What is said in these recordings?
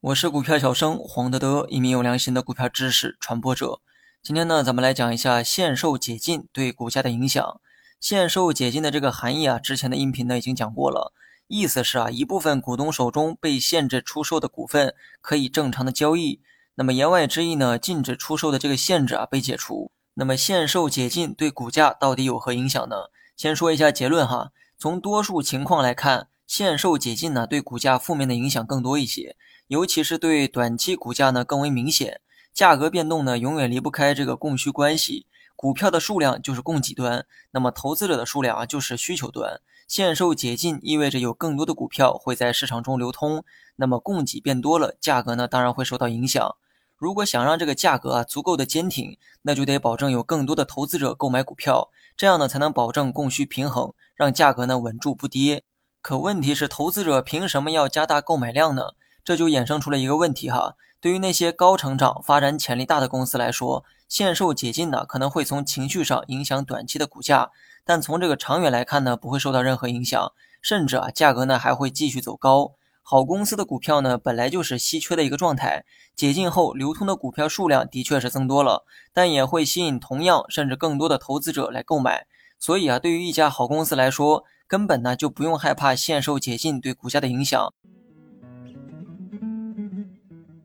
我是股票小生黄德德，一名有良心的股票知识传播者。今天呢，咱们来讲一下限售解禁对股价的影响。限售解禁的这个含义啊，之前的音频呢已经讲过了，意思是啊，一部分股东手中被限制出售的股份可以正常的交易。那么言外之意呢，禁止出售的这个限制啊被解除。那么限售解禁对股价到底有何影响呢？先说一下结论哈。从多数情况来看，限售解禁呢对股价负面的影响更多一些，尤其是对短期股价呢更为明显。价格变动呢永远离不开这个供需关系，股票的数量就是供给端，那么投资者的数量啊就是需求端。限售解禁意味着有更多的股票会在市场中流通，那么供给变多了，价格呢当然会受到影响。如果想让这个价格啊足够的坚挺，那就得保证有更多的投资者购买股票，这样呢才能保证供需平衡，让价格呢稳住不跌。可问题是，投资者凭什么要加大购买量呢？这就衍生出了一个问题哈。对于那些高成长、发展潜力大的公司来说，限售解禁呢可能会从情绪上影响短期的股价，但从这个长远来看呢，不会受到任何影响，甚至啊价格呢还会继续走高。好公司的股票呢，本来就是稀缺的一个状态。解禁后，流通的股票数量的确是增多了，但也会吸引同样甚至更多的投资者来购买。所以啊，对于一家好公司来说，根本呢就不用害怕限售解禁对股价的影响。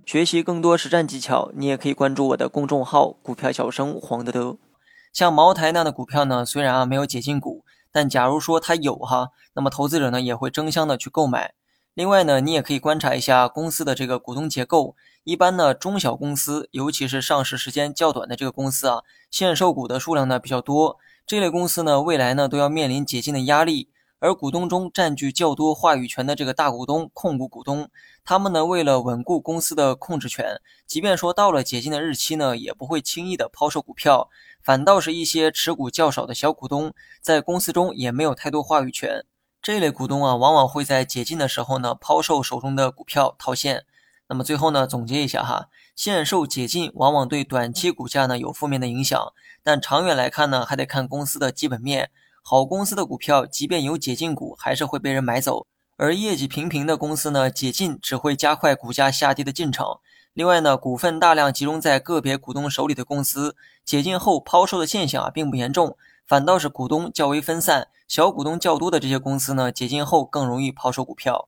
学习更多实战技巧，你也可以关注我的公众号“股票小生黄德德”。像茅台那样的股票呢，虽然啊没有解禁股，但假如说它有哈，那么投资者呢也会争相的去购买。另外呢，你也可以观察一下公司的这个股东结构。一般呢，中小公司，尤其是上市时间较短的这个公司啊，限售股的数量呢比较多。这类公司呢，未来呢都要面临解禁的压力。而股东中占据较多话语权的这个大股东、控股股东，他们呢为了稳固公司的控制权，即便说到了解禁的日期呢，也不会轻易的抛售股票。反倒是一些持股较少的小股东，在公司中也没有太多话语权。这类股东啊，往往会在解禁的时候呢，抛售手中的股票套现。那么最后呢，总结一下哈，限售解禁往往对短期股价呢有负面的影响，但长远来看呢，还得看公司的基本面。好公司的股票，即便有解禁股，还是会被人买走；而业绩平平的公司呢，解禁只会加快股价下跌的进程。另外呢，股份大量集中在个别股东手里的公司，解禁后抛售的现象啊，并不严重。反倒是股东较为分散、小股东较多的这些公司呢，解禁后更容易抛售股票。